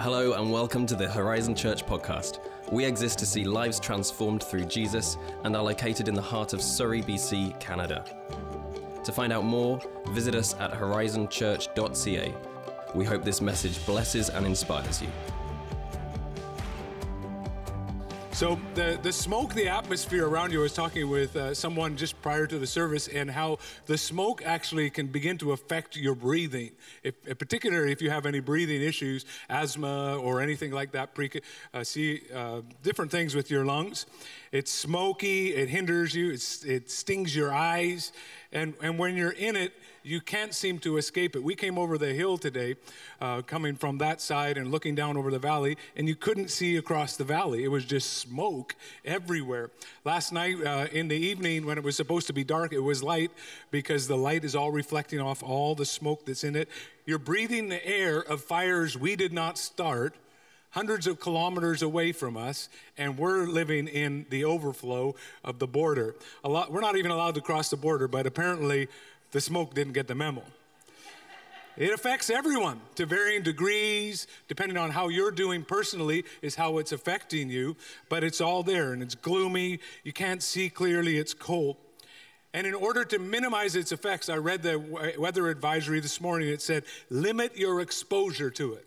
Hello, and welcome to the Horizon Church podcast. We exist to see lives transformed through Jesus and are located in the heart of Surrey, BC, Canada. To find out more, visit us at horizonchurch.ca. We hope this message blesses and inspires you. So the the smoke, the atmosphere around you. I was talking with uh, someone just prior to the service, and how the smoke actually can begin to affect your breathing. If, particularly if you have any breathing issues, asthma or anything like that, pre, uh, see uh, different things with your lungs. It's smoky. It hinders you. It's, it stings your eyes, and and when you're in it, you can't seem to escape it. We came over the hill today, uh, coming from that side and looking down over the valley, and you couldn't see across the valley. It was just smoke everywhere. Last night uh, in the evening, when it was supposed to be dark, it was light because the light is all reflecting off all the smoke that's in it. You're breathing the air of fires we did not start hundreds of kilometers away from us, and we're living in the overflow of the border. A lot, we're not even allowed to cross the border, but apparently the smoke didn't get the memo. It affects everyone to varying degrees, depending on how you're doing personally, is how it's affecting you. But it's all there and it's gloomy. You can't see clearly. It's cold. And in order to minimize its effects, I read the weather advisory this morning. It said, limit your exposure to it.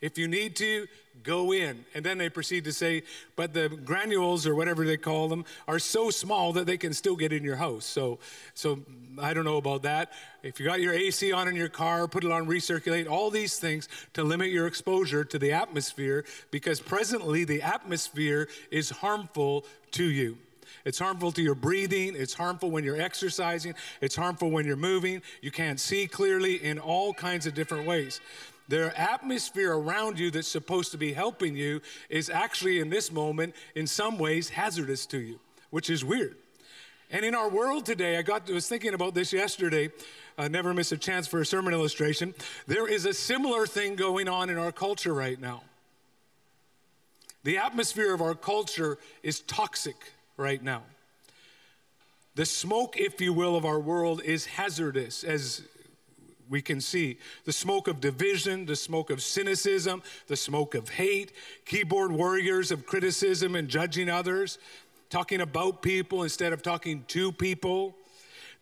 If you need to, go in. And then they proceed to say, but the granules or whatever they call them are so small that they can still get in your house. So, so I don't know about that. If you got your AC on in your car, put it on recirculate, all these things to limit your exposure to the atmosphere because presently the atmosphere is harmful to you. It's harmful to your breathing. It's harmful when you're exercising. It's harmful when you're moving. You can't see clearly in all kinds of different ways. The atmosphere around you that's supposed to be helping you is actually, in this moment, in some ways, hazardous to you, which is weird. And in our world today, I got was thinking about this yesterday. I never miss a chance for a sermon illustration. There is a similar thing going on in our culture right now. The atmosphere of our culture is toxic right now. The smoke, if you will, of our world is hazardous, as we can see the smoke of division, the smoke of cynicism, the smoke of hate, keyboard warriors of criticism and judging others, talking about people instead of talking to people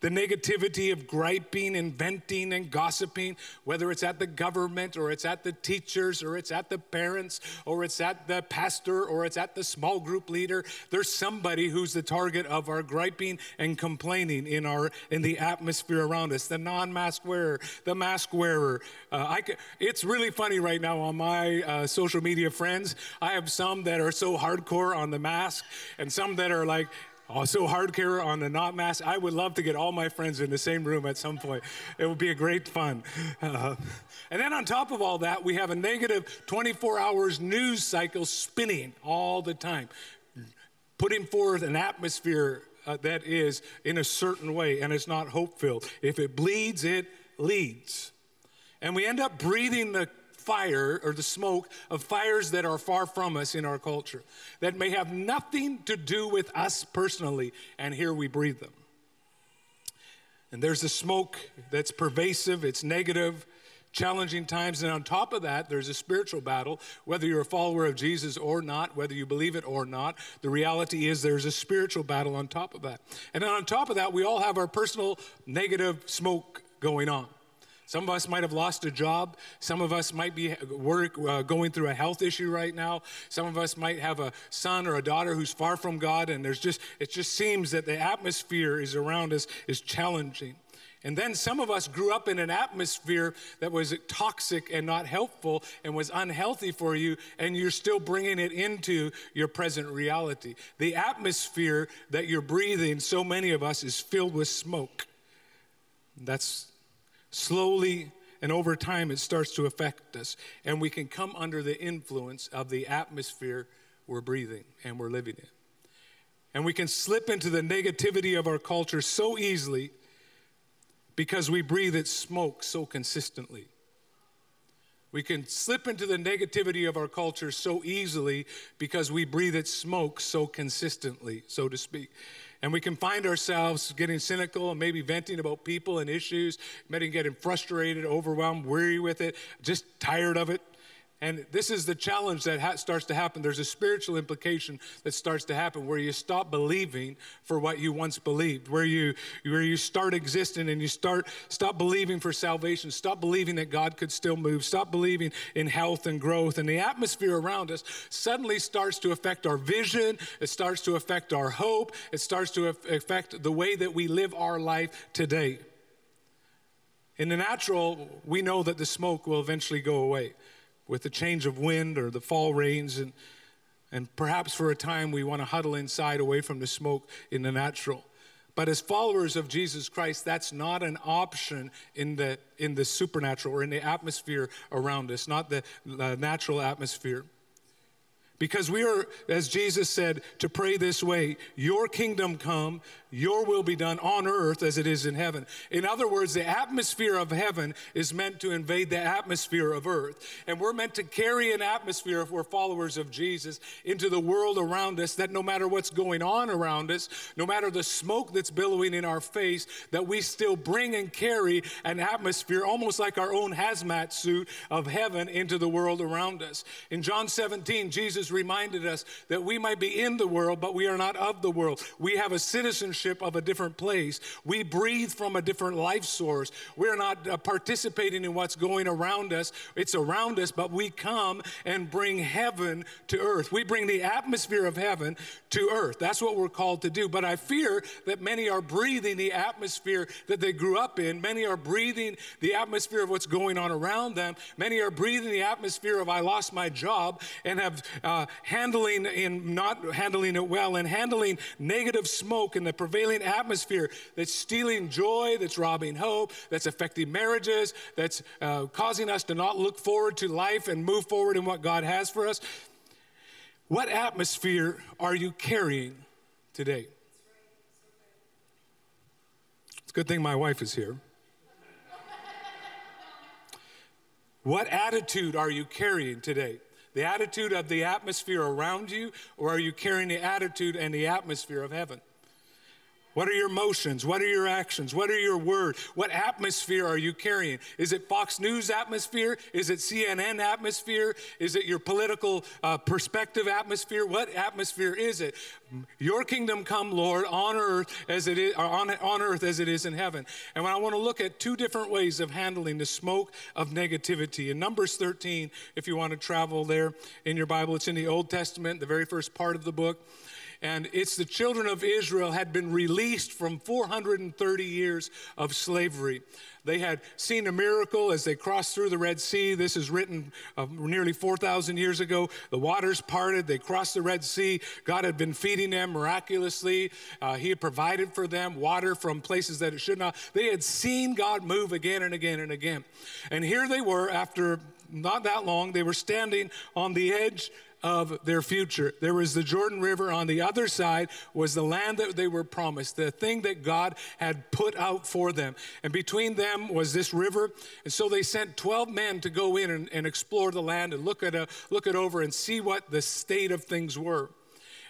the negativity of griping and venting and gossiping, whether it's at the government or it's at the teachers or it's at the parents or it's at the pastor or it's at the small group leader. There's somebody who's the target of our griping and complaining in our in the atmosphere around us. The non-mask wearer, the mask wearer. Uh, I it's really funny right now on my uh, social media friends. I have some that are so hardcore on the mask and some that are like also, hardcore on the not mask. I would love to get all my friends in the same room at some point. It would be a great fun. Uh, and then on top of all that, we have a negative 24 hours news cycle spinning all the time, putting forth an atmosphere uh, that is in a certain way and it's not hope filled. If it bleeds, it leads. And we end up breathing the fire or the smoke of fires that are far from us in our culture, that may have nothing to do with us personally, and here we breathe them. And there's a smoke that's pervasive, it's negative, challenging times. And on top of that, there's a spiritual battle, whether you're a follower of Jesus or not, whether you believe it or not. The reality is there's a spiritual battle on top of that. And on top of that, we all have our personal negative smoke going on. Some of us might have lost a job. Some of us might be work, uh, going through a health issue right now. Some of us might have a son or a daughter who's far from God, and there's just it just seems that the atmosphere is around us is challenging. And then some of us grew up in an atmosphere that was toxic and not helpful and was unhealthy for you, and you're still bringing it into your present reality. The atmosphere that you're breathing, so many of us, is filled with smoke. That's Slowly and over time, it starts to affect us, and we can come under the influence of the atmosphere we're breathing and we're living in. And we can slip into the negativity of our culture so easily because we breathe its smoke so consistently. We can slip into the negativity of our culture so easily because we breathe its smoke so consistently, so to speak. And we can find ourselves getting cynical and maybe venting about people and issues, maybe getting frustrated, overwhelmed, weary with it, just tired of it. And this is the challenge that ha- starts to happen. There's a spiritual implication that starts to happen where you stop believing for what you once believed, where you where you start existing and you start stop believing for salvation, stop believing that God could still move, stop believing in health and growth. And the atmosphere around us suddenly starts to affect our vision, it starts to affect our hope, it starts to affect the way that we live our life today. In the natural, we know that the smoke will eventually go away with the change of wind or the fall rains. And, and perhaps for a time we want to huddle inside away from the smoke in the natural. But as followers of Jesus Christ, that's not an option in the, in the supernatural or in the atmosphere around us, not the natural atmosphere. Because we are, as Jesus said, to pray this way Your kingdom come, your will be done on earth as it is in heaven. In other words, the atmosphere of heaven is meant to invade the atmosphere of earth. And we're meant to carry an atmosphere, if we're followers of Jesus, into the world around us that no matter what's going on around us, no matter the smoke that's billowing in our face, that we still bring and carry an atmosphere almost like our own hazmat suit of heaven into the world around us. In John 17, Jesus reminded us that we might be in the world, but we are not of the world. We have a citizenship of a different place. We breathe from a different life source. We're not uh, participating in what's going around us. It's around us, but we come and bring heaven to earth. We bring the atmosphere of heaven to earth. That's what we're called to do. But I fear that many are breathing the atmosphere that they grew up in. Many are breathing the atmosphere of what's going on around them. Many are breathing the atmosphere of I lost my job and have uh, handling in not handling it well and handling negative smoke in the prevailing atmosphere that's stealing joy, that's robbing hope, that's affecting marriages, that's uh, causing us to not look forward to life and move forward in what God has for us. What atmosphere are you carrying today? It's a good thing my wife is here. What attitude are you carrying today? The attitude of the atmosphere around you, or are you carrying the attitude and the atmosphere of heaven? What are your emotions? What are your actions? What are your words? What atmosphere are you carrying? Is it Fox News atmosphere? Is it CNN atmosphere? Is it your political uh, perspective atmosphere? What atmosphere is it? Your kingdom come, Lord, on earth as it is on, on earth as it is in heaven. And I want to look at two different ways of handling the smoke of negativity. In Numbers 13, if you want to travel there in your Bible, it's in the Old Testament, the very first part of the book and it's the children of Israel had been released from 430 years of slavery. They had seen a miracle as they crossed through the Red Sea. This is written uh, nearly 4,000 years ago. The waters parted, they crossed the Red Sea. God had been feeding them miraculously. Uh, he had provided for them water from places that it should not. They had seen God move again and again and again. And here they were after not that long, they were standing on the edge of their future. There was the Jordan River. On the other side was the land that they were promised, the thing that God had put out for them. And between them was this river. And so they sent 12 men to go in and, and explore the land and look, at a, look it over and see what the state of things were.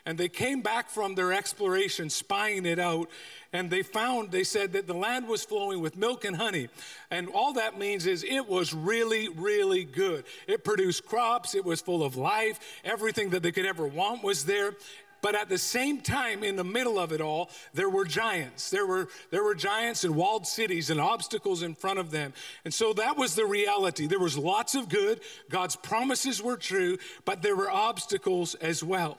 And they came back from their exploration, spying it out, and they found, they said that the land was flowing with milk and honey. And all that means is it was really, really good. It produced crops, it was full of life, everything that they could ever want was there. But at the same time, in the middle of it all, there were giants. There were, there were giants and walled cities and obstacles in front of them. And so that was the reality. There was lots of good. God's promises were true, but there were obstacles as well.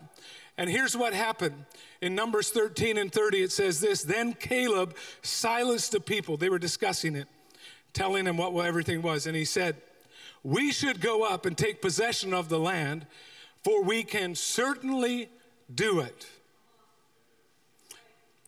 And here's what happened. In Numbers 13 and 30, it says this Then Caleb silenced the people. They were discussing it, telling them what everything was. And he said, We should go up and take possession of the land, for we can certainly do it.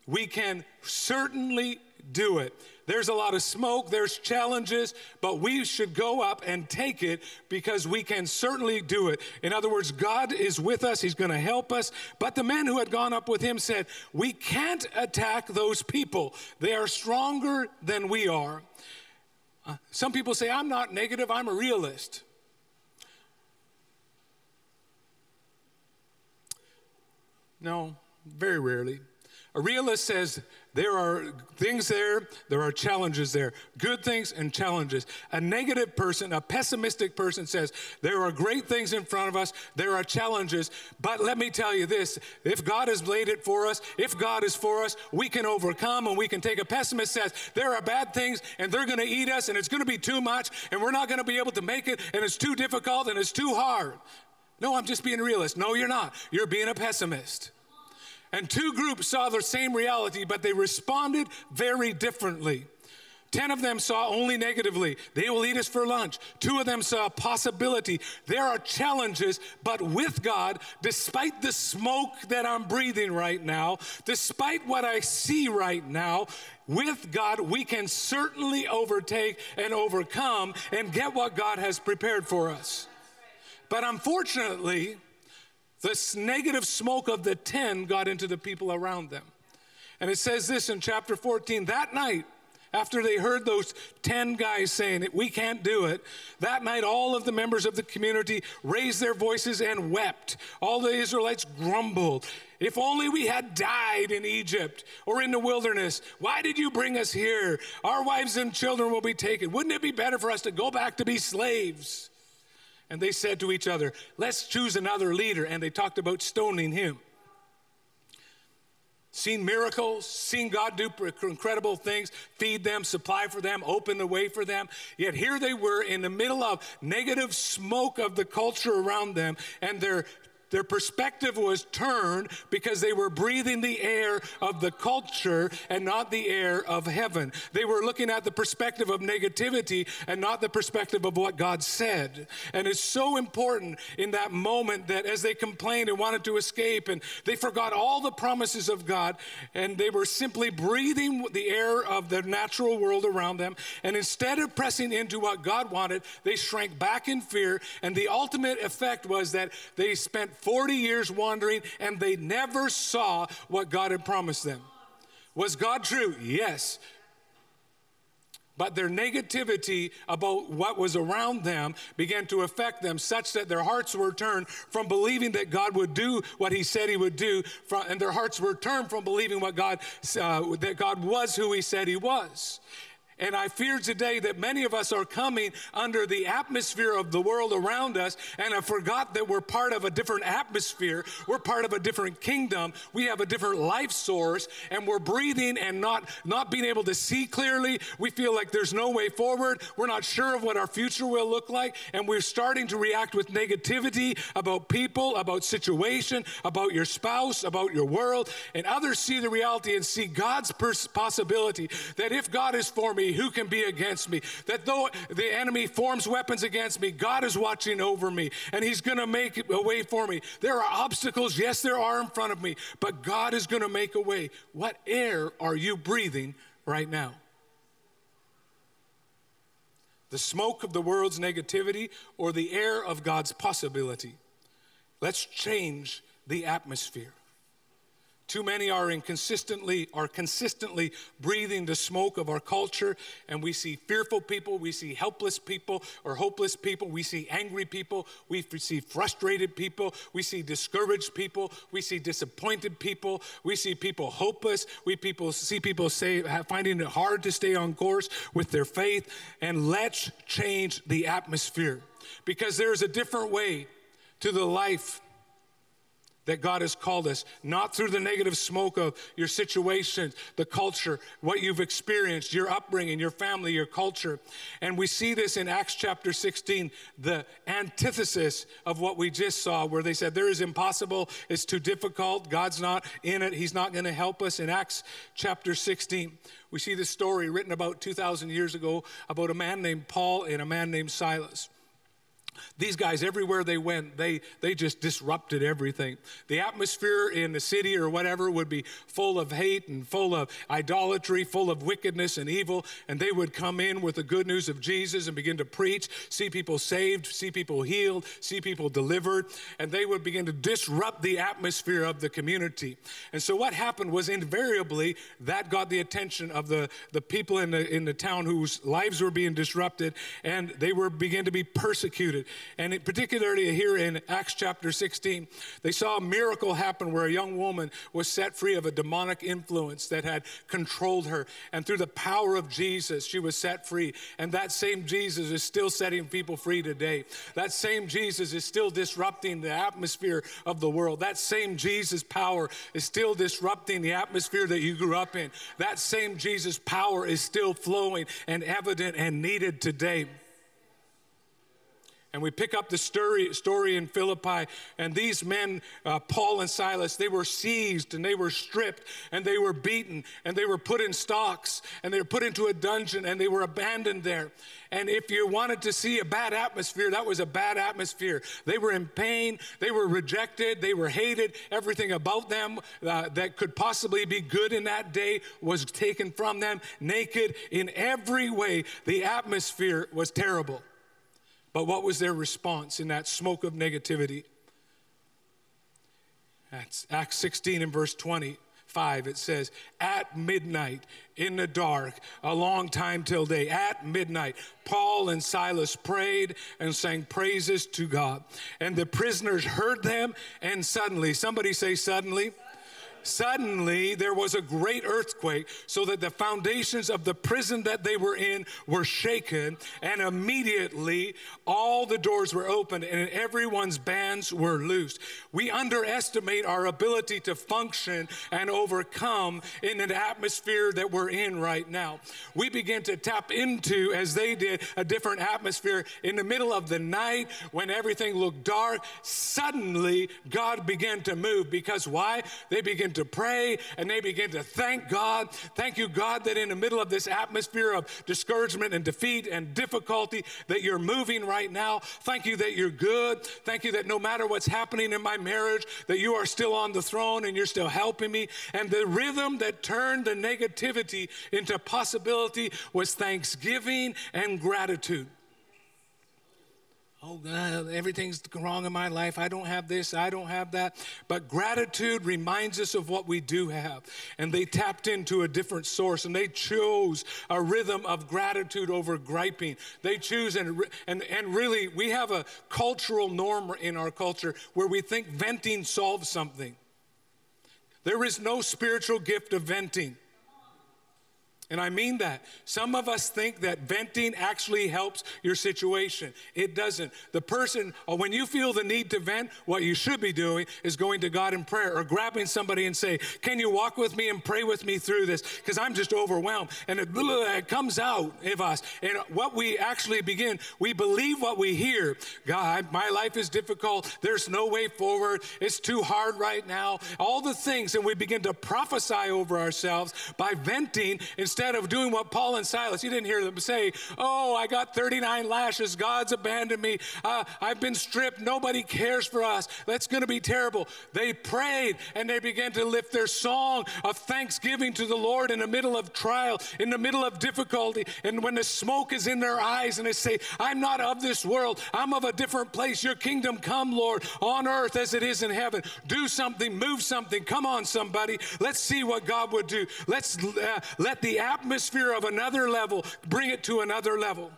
We can certainly do it. There's a lot of smoke, there's challenges, but we should go up and take it because we can certainly do it. In other words, God is with us, He's going to help us. But the men who had gone up with him said, We can't attack those people, they are stronger than we are. Uh, some people say, I'm not negative, I'm a realist. No, very rarely. A realist says there are things there, there are challenges there, good things and challenges. A negative person, a pessimistic person says, There are great things in front of us, there are challenges, but let me tell you this if God has laid it for us, if God is for us, we can overcome and we can take. A pessimist says, There are bad things and they're going to eat us and it's going to be too much and we're not going to be able to make it and it's too difficult and it's too hard. No, I'm just being a realist. No, you're not. You're being a pessimist. And two groups saw the same reality, but they responded very differently. Ten of them saw only negatively. They will eat us for lunch. Two of them saw a possibility. There are challenges, but with God, despite the smoke that I'm breathing right now, despite what I see right now, with God, we can certainly overtake and overcome and get what God has prepared for us. But unfortunately, this negative smoke of the 10 got into the people around them. And it says this in chapter 14 that night, after they heard those 10 guys saying it, we can't do it, that night all of the members of the community raised their voices and wept. All the Israelites grumbled. If only we had died in Egypt or in the wilderness. Why did you bring us here? Our wives and children will be taken. Wouldn't it be better for us to go back to be slaves? And they said to each other, Let's choose another leader. And they talked about stoning him. Seen miracles, seen God do incredible things, feed them, supply for them, open the way for them. Yet here they were in the middle of negative smoke of the culture around them, and their their perspective was turned because they were breathing the air of the culture and not the air of heaven. They were looking at the perspective of negativity and not the perspective of what God said. And it's so important in that moment that as they complained and wanted to escape and they forgot all the promises of God and they were simply breathing the air of the natural world around them. And instead of pressing into what God wanted, they shrank back in fear. And the ultimate effect was that they spent 40 years wandering and they never saw what God had promised them. Was God true? Yes. But their negativity about what was around them began to affect them such that their hearts were turned from believing that God would do what He said He would do, and their hearts were turned from believing what God, uh, that God was who He said He was. And I fear today that many of us are coming under the atmosphere of the world around us and have forgot that we're part of a different atmosphere. We're part of a different kingdom. We have a different life source and we're breathing and not, not being able to see clearly. We feel like there's no way forward. We're not sure of what our future will look like. And we're starting to react with negativity about people, about situation, about your spouse, about your world. And others see the reality and see God's pers- possibility that if God is for who can be against me? That though the enemy forms weapons against me, God is watching over me and He's going to make a way for me. There are obstacles, yes, there are in front of me, but God is going to make a way. What air are you breathing right now? The smoke of the world's negativity or the air of God's possibility? Let's change the atmosphere. Too many are inconsistently are consistently breathing the smoke of our culture, and we see fearful people, we see helpless people or hopeless people, we see angry people, we see frustrated people, we see discouraged people, we see disappointed people, we see people hopeless, we people see people say finding it hard to stay on course with their faith, and let's change the atmosphere. Because there is a different way to the life that God has called us, not through the negative smoke of your situation, the culture, what you've experienced, your upbringing, your family, your culture. And we see this in Acts chapter 16, the antithesis of what we just saw, where they said, There is impossible, it's too difficult, God's not in it, He's not going to help us. In Acts chapter 16, we see this story written about 2,000 years ago about a man named Paul and a man named Silas. These guys, everywhere they went, they, they just disrupted everything. The atmosphere in the city or whatever would be full of hate and full of idolatry, full of wickedness and evil. And they would come in with the good news of Jesus and begin to preach, see people saved, see people healed, see people delivered. And they would begin to disrupt the atmosphere of the community. And so what happened was invariably that got the attention of the, the people in the, in the town whose lives were being disrupted and they were began to be persecuted And particularly here in Acts chapter 16, they saw a miracle happen where a young woman was set free of a demonic influence that had controlled her. And through the power of Jesus, she was set free. And that same Jesus is still setting people free today. That same Jesus is still disrupting the atmosphere of the world. That same Jesus power is still disrupting the atmosphere that you grew up in. That same Jesus power is still flowing and evident and needed today. And we pick up the story, story in Philippi, and these men, uh, Paul and Silas, they were seized and they were stripped and they were beaten and they were put in stocks and they were put into a dungeon and they were abandoned there. And if you wanted to see a bad atmosphere, that was a bad atmosphere. They were in pain, they were rejected, they were hated. Everything about them uh, that could possibly be good in that day was taken from them, naked in every way. The atmosphere was terrible. But what was their response in that smoke of negativity? That's Acts 16 and verse 25. It says, At midnight, in the dark, a long time till day, at midnight, Paul and Silas prayed and sang praises to God. And the prisoners heard them, and suddenly, somebody say, suddenly Suddenly, there was a great earthquake, so that the foundations of the prison that they were in were shaken, and immediately all the doors were opened and everyone's bands were loosed. We underestimate our ability to function and overcome in an atmosphere that we're in right now. We begin to tap into, as they did, a different atmosphere in the middle of the night when everything looked dark. Suddenly, God began to move because why? They began to pray and they begin to thank God. Thank you, God, that in the middle of this atmosphere of discouragement and defeat and difficulty, that you're moving right now. Thank you that you're good. Thank you that no matter what's happening in my marriage, that you are still on the throne and you're still helping me. And the rhythm that turned the negativity into possibility was thanksgiving and gratitude oh God, everything's wrong in my life. I don't have this, I don't have that. But gratitude reminds us of what we do have. And they tapped into a different source and they chose a rhythm of gratitude over griping. They choose, and, and, and really, we have a cultural norm in our culture where we think venting solves something. There is no spiritual gift of venting. And I mean that. Some of us think that venting actually helps your situation. It doesn't. The person, or when you feel the need to vent, what you should be doing is going to God in prayer or grabbing somebody and say, Can you walk with me and pray with me through this? Because I'm just overwhelmed. And it, it comes out of us. And what we actually begin, we believe what we hear. God, my life is difficult. There's no way forward. It's too hard right now. All the things. And we begin to prophesy over ourselves by venting instead instead of doing what Paul and Silas, you didn't hear them say, Oh, I got 39 lashes. God's abandoned me. Uh, I've been stripped. Nobody cares for us. That's going to be terrible. They prayed and they began to lift their song of thanksgiving to the Lord in the middle of trial, in the middle of difficulty. And when the smoke is in their eyes and they say, I'm not of this world, I'm of a different place. Your kingdom come, Lord, on earth as it is in heaven. Do something, move something. Come on, somebody. Let's see what God would do. Let's uh, let the atmosphere of another level, bring it to another level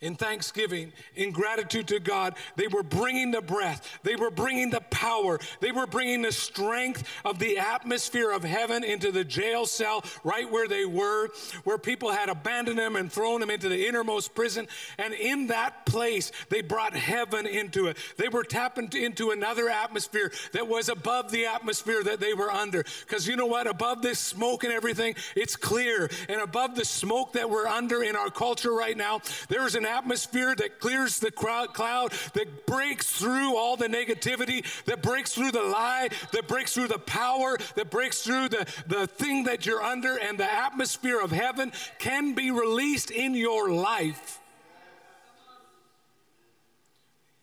in thanksgiving, in gratitude to God. They were bringing the breath, they were bringing the power, they were bringing the strength of the atmosphere of heaven into the jail cell right where they were, where people had abandoned them and thrown them into the innermost prison. And in that place, they brought heaven into it. They were tapping into another atmosphere that was above the atmosphere that they were under. Because you know what? Above this smoke and everything, it's clear. And above the smoke that we're under in our culture right now, there is an atmosphere that clears the cloud, that breaks through all the negativity, that breaks through the lie, that breaks through the power, that breaks through the, the thing that you're under, and the atmosphere of heaven can be released in your life.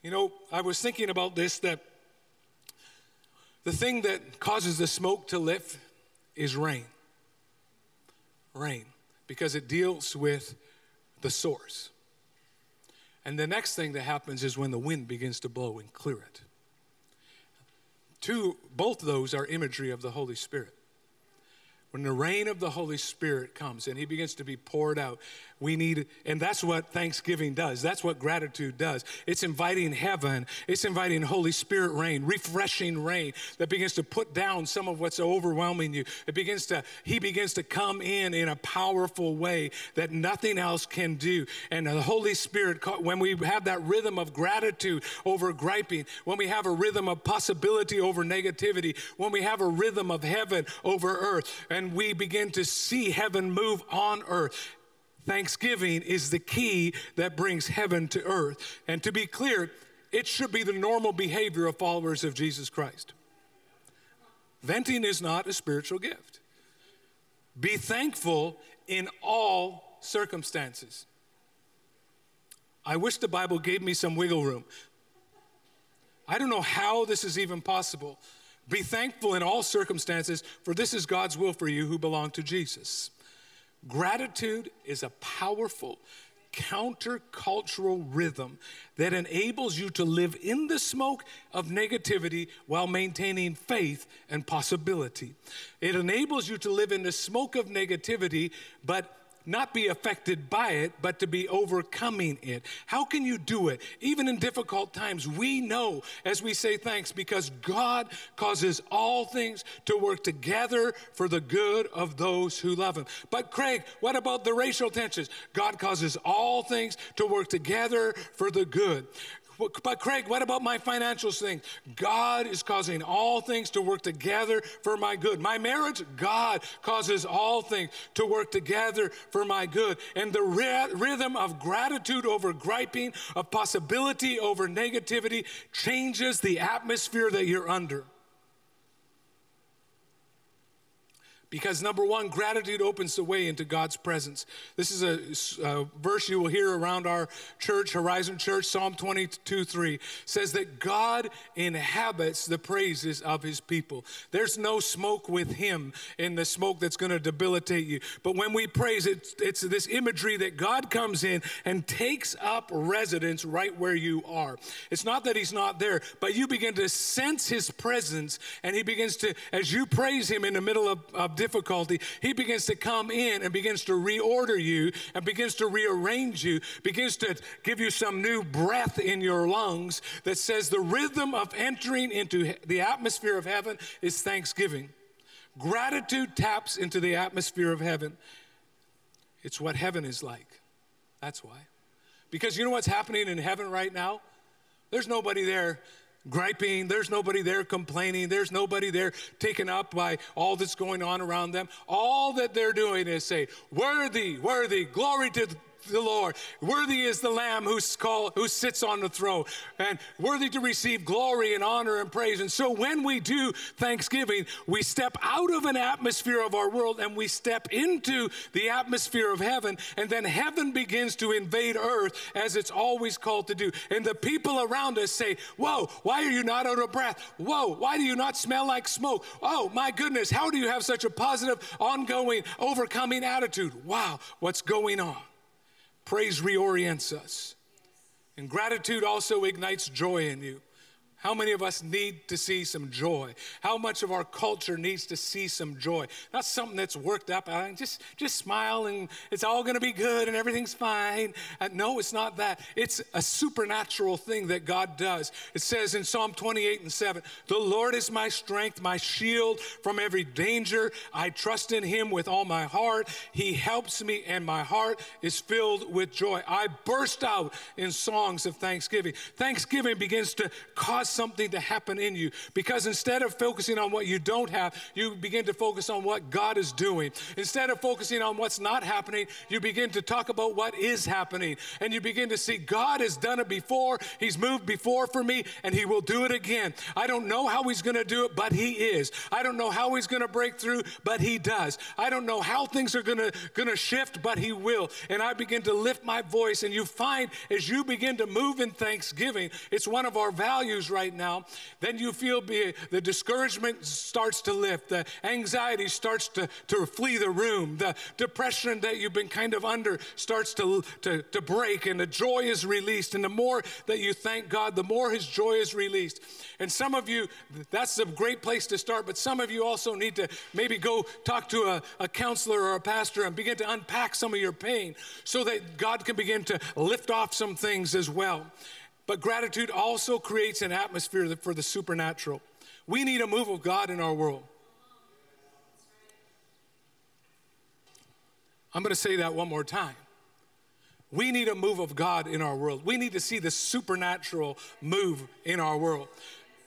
You know, I was thinking about this that the thing that causes the smoke to lift is rain. Rain, because it deals with the source. And the next thing that happens is when the wind begins to blow and clear it. Two, both those are imagery of the Holy Spirit. When the rain of the Holy Spirit comes and He begins to be poured out, We need, and that's what thanksgiving does. That's what gratitude does. It's inviting heaven, it's inviting Holy Spirit rain, refreshing rain that begins to put down some of what's overwhelming you. It begins to, He begins to come in in a powerful way that nothing else can do. And the Holy Spirit, when we have that rhythm of gratitude over griping, when we have a rhythm of possibility over negativity, when we have a rhythm of heaven over earth, and we begin to see heaven move on earth, Thanksgiving is the key that brings heaven to earth. And to be clear, it should be the normal behavior of followers of Jesus Christ. Venting is not a spiritual gift. Be thankful in all circumstances. I wish the Bible gave me some wiggle room. I don't know how this is even possible. Be thankful in all circumstances, for this is God's will for you who belong to Jesus. Gratitude is a powerful countercultural rhythm that enables you to live in the smoke of negativity while maintaining faith and possibility. It enables you to live in the smoke of negativity, but not be affected by it, but to be overcoming it. How can you do it? Even in difficult times, we know as we say thanks because God causes all things to work together for the good of those who love Him. But, Craig, what about the racial tensions? God causes all things to work together for the good. But Craig, what about my financial thing? God is causing all things to work together for my good. My marriage, God causes all things to work together for my good. And the rhythm of gratitude over griping, of possibility over negativity, changes the atmosphere that you're under. Because number one, gratitude opens the way into God's presence. This is a, a, verse you will hear around our church, Horizon Church, Psalm 22 3 says that God inhabits the praises of his people. There's no smoke with him in the smoke that's going to debilitate you. But when we praise, it's, it's this imagery that God comes in and takes up residence right where you are. It's not that he's not there, but you begin to sense his presence, and he begins to, as you praise him in the middle of, of difficulty, He begins to come in and begins to reorder you and begins to rearrange you, begins to give you some new breath in your lungs that says the rhythm of entering into the atmosphere of heaven is thanksgiving. Gratitude taps into the atmosphere of heaven. It's what heaven is like. That's why. Because you know what's happening in heaven right now? There's nobody there griping. There's nobody there complaining. There's nobody there taken up by all that's going on around them. All that they're doing is say, Worthy, worthy, glory to the Lord. Worthy is the Lamb who's called, who sits on the throne, and worthy to receive glory and honor and praise. And so when we do Thanksgiving, we step out of an atmosphere of our world and we step into the atmosphere of heaven, and then heaven begins to invade earth as it's always called to do. And the people around us say, Whoa, why are you not out of breath? Whoa, why do you not smell like smoke? Oh, my goodness, how do you have such a positive, ongoing, overcoming attitude? Wow, what's going on? Praise reorients us. And gratitude also ignites joy in you. How many of us need to see some joy? How much of our culture needs to see some joy? Not something that's worked up. I just, just smile and it's all going to be good and everything's fine. Uh, no, it's not that. It's a supernatural thing that God does. It says in Psalm 28 and 7 The Lord is my strength, my shield from every danger. I trust in him with all my heart. He helps me, and my heart is filled with joy. I burst out in songs of thanksgiving. Thanksgiving begins to cause something to happen in you. Because instead of focusing on what you don't have, you begin to focus on what God is doing. Instead of focusing on what's not happening, you begin to talk about what is happening. And you begin to see God has done it before, He's moved before for me, and He will do it again. I don't know how He's going to do it, but He is. I don't know how He's going to break through, but He does. I don't know how things are going to shift, but He will. And I begin to lift my voice, and you find as you begin to move in thanksgiving, it's one of our values right now, then you feel be, the discouragement starts to lift, the anxiety starts to, to flee the room, the depression that you've been kind of under starts to, to, to break, and the joy is released. And the more that you thank God, the more His joy is released. And some of you, that's a great place to start, but some of you also need to maybe go talk to a, a counselor or a pastor and begin to unpack some of your pain so that God can begin to lift off some things as well. But gratitude also creates an atmosphere for the supernatural. We need a move of God in our world. I'm going to say that one more time. We need a move of God in our world. We need to see the supernatural move in our world.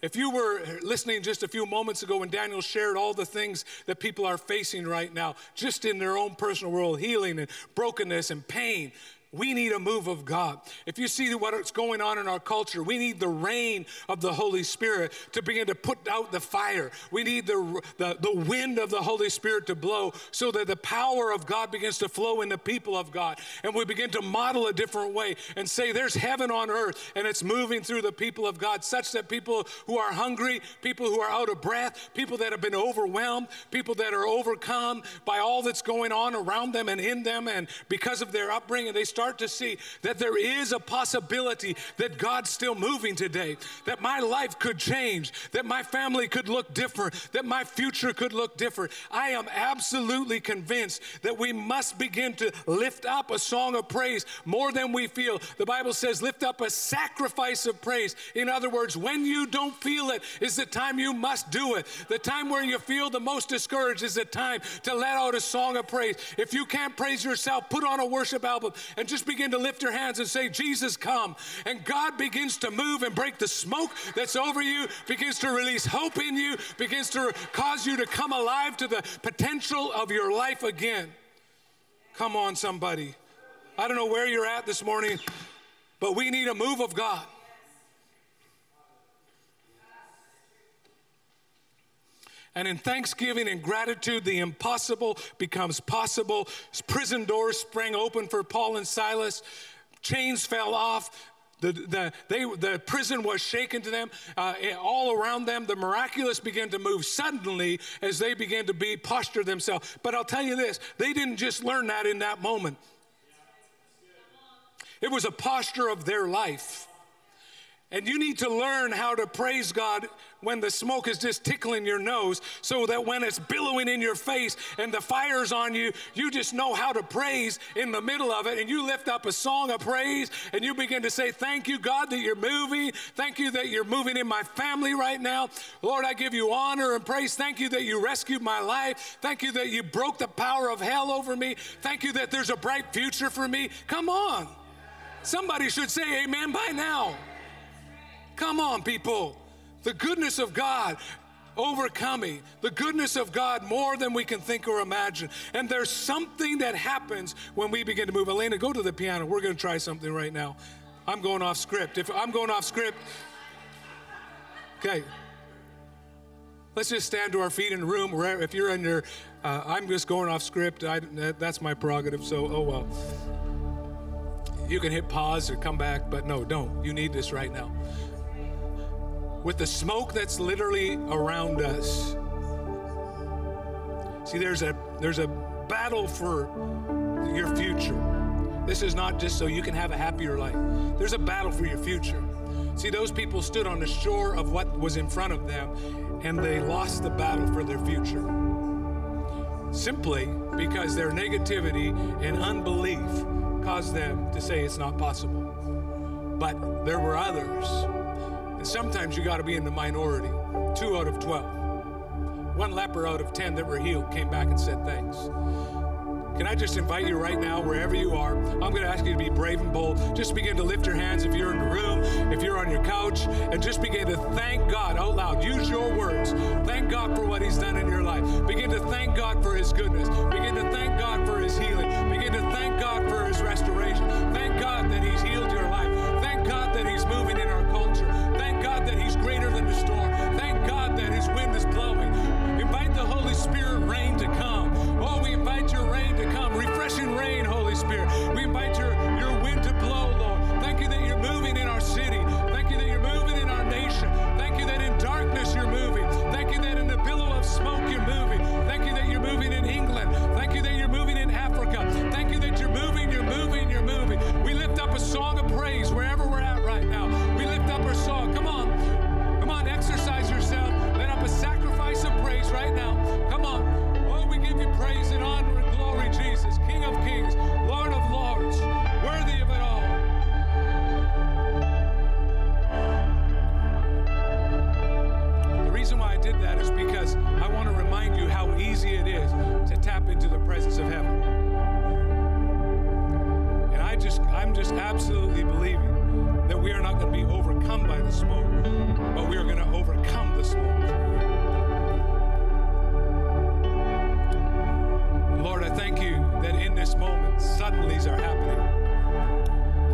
If you were listening just a few moments ago when Daniel shared all the things that people are facing right now, just in their own personal world, healing and brokenness and pain, we need a move of God. If you see what's going on in our culture, we need the rain of the Holy Spirit to begin to put out the fire. We need the, the, the wind of the Holy Spirit to blow so that the power of God begins to flow in the people of God. And we begin to model a different way and say, there's heaven on earth and it's moving through the people of God, such that people who are hungry, people who are out of breath, people that have been overwhelmed, people that are overcome by all that's going on around them and in them, and because of their upbringing, they start start to see that there is a possibility that God's still moving today, that my life could change, that my family could look different, that my future could look different. I am absolutely convinced that we must begin to lift up a song of praise more than we feel. The Bible says, lift up a sacrifice of praise. In other words, when you don't feel it, is the time you must do it. The time where you feel the most discouraged is the time to let out a song of praise. If you can't praise yourself, put on a worship album and just begin to lift your hands and say, Jesus, come. And God begins to move and break the smoke that's over you, begins to release hope in you, begins to cause you to come alive to the potential of your life again. Come on, somebody. I don't know where you're at this morning, but we need a move of God. And in thanksgiving and gratitude, the impossible becomes possible. Prison doors sprang open for Paul and Silas, chains fell off. The, the, they, the prison was shaken to them. Uh, all around them, the miraculous began to move suddenly as they began to be posture themselves. But I'll tell you this they didn't just learn that in that moment, it was a posture of their life. And you need to learn how to praise God when the smoke is just tickling your nose so that when it's billowing in your face and the fire's on you, you just know how to praise in the middle of it. And you lift up a song of praise and you begin to say, Thank you, God, that you're moving. Thank you that you're moving in my family right now. Lord, I give you honor and praise. Thank you that you rescued my life. Thank you that you broke the power of hell over me. Thank you that there's a bright future for me. Come on. Somebody should say amen by now. Come on, people. The goodness of God overcoming the goodness of God more than we can think or imagine. And there's something that happens when we begin to move. Elena, go to the piano. We're going to try something right now. I'm going off script. If I'm going off script, okay. Let's just stand to our feet in the room. If you're in your, uh, I'm just going off script. I, that's my prerogative. So, oh well. You can hit pause or come back, but no, don't. You need this right now with the smoke that's literally around us. See, there's a there's a battle for your future. This is not just so you can have a happier life. There's a battle for your future. See, those people stood on the shore of what was in front of them and they lost the battle for their future. Simply because their negativity and unbelief caused them to say it's not possible. But there were others and sometimes you got to be in the minority. Two out of 12. One leper out of 10 that were healed came back and said thanks. Can I just invite you right now, wherever you are? I'm going to ask you to be brave and bold. Just begin to lift your hands if you're in the room, if you're on your couch, and just begin to thank God out loud. Use your words. Thank God for what He's done in your life. Begin to thank God for His goodness. Begin to thank God for His healing. Begin to thank God for His restoration. Thank God that He's healed your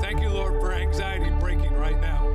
Thank you, Lord, for anxiety breaking right now.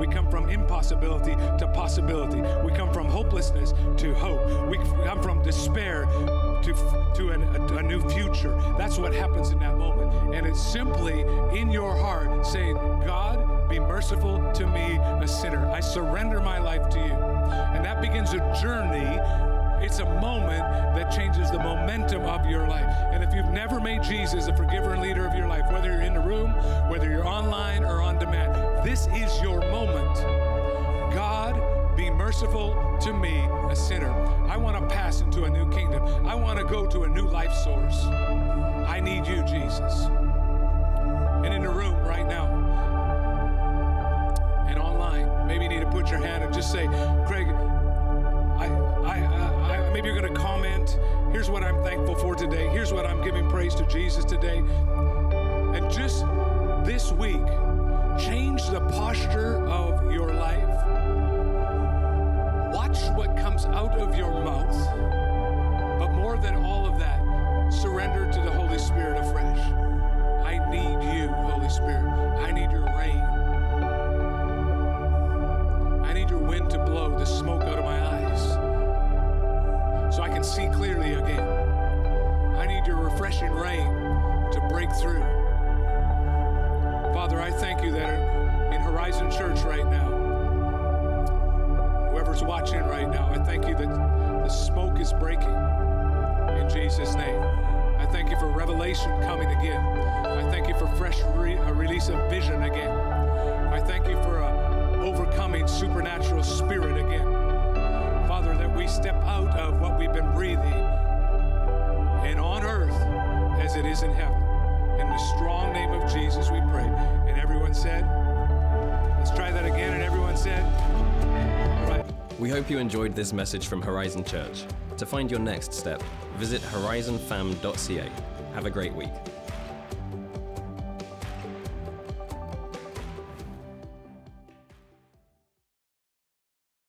We come from impossibility to possibility. We come from hopelessness to hope. We come from despair to, to an, a, a new future. That's what happens in that moment. And it's simply in your heart saying, God, be merciful to me, a sinner. I surrender my life to you. And that begins a journey it's a moment that changes the momentum of your life. And if you've never made Jesus the forgiver and leader of your life, whether you're in the room, whether you're online or on demand, this is your moment. God, be merciful to me, a sinner. I want to pass into a new kingdom. I want to go to a new life source. I need you, Jesus. And in the room right now, and online, maybe you need to put your hand and just say, Craig, Here's what I'm giving praise to Jesus today. And just this week, change the posture of your life. Watch what comes out of your mouth. But more than all of that, surrender to the Holy Spirit afresh. I need you, Holy Spirit. I need your rain. I need your wind to blow the smoke out of my eyes so I can see clearly again. Refreshing rain to break through. Father, I thank you that in Horizon Church right now, whoever's watching right now, I thank you that the smoke is breaking in Jesus' name. I thank you for revelation coming again. I thank you for fresh re- a release of vision again. I thank you for a overcoming supernatural spirit again. Father, that we step out of what we've been breathing in heaven. In the strong name of Jesus, we pray. And everyone said, let's try that again. And everyone said. We hope you enjoyed this message from Horizon Church. To find your next step, visit horizonfam.ca. Have a great week.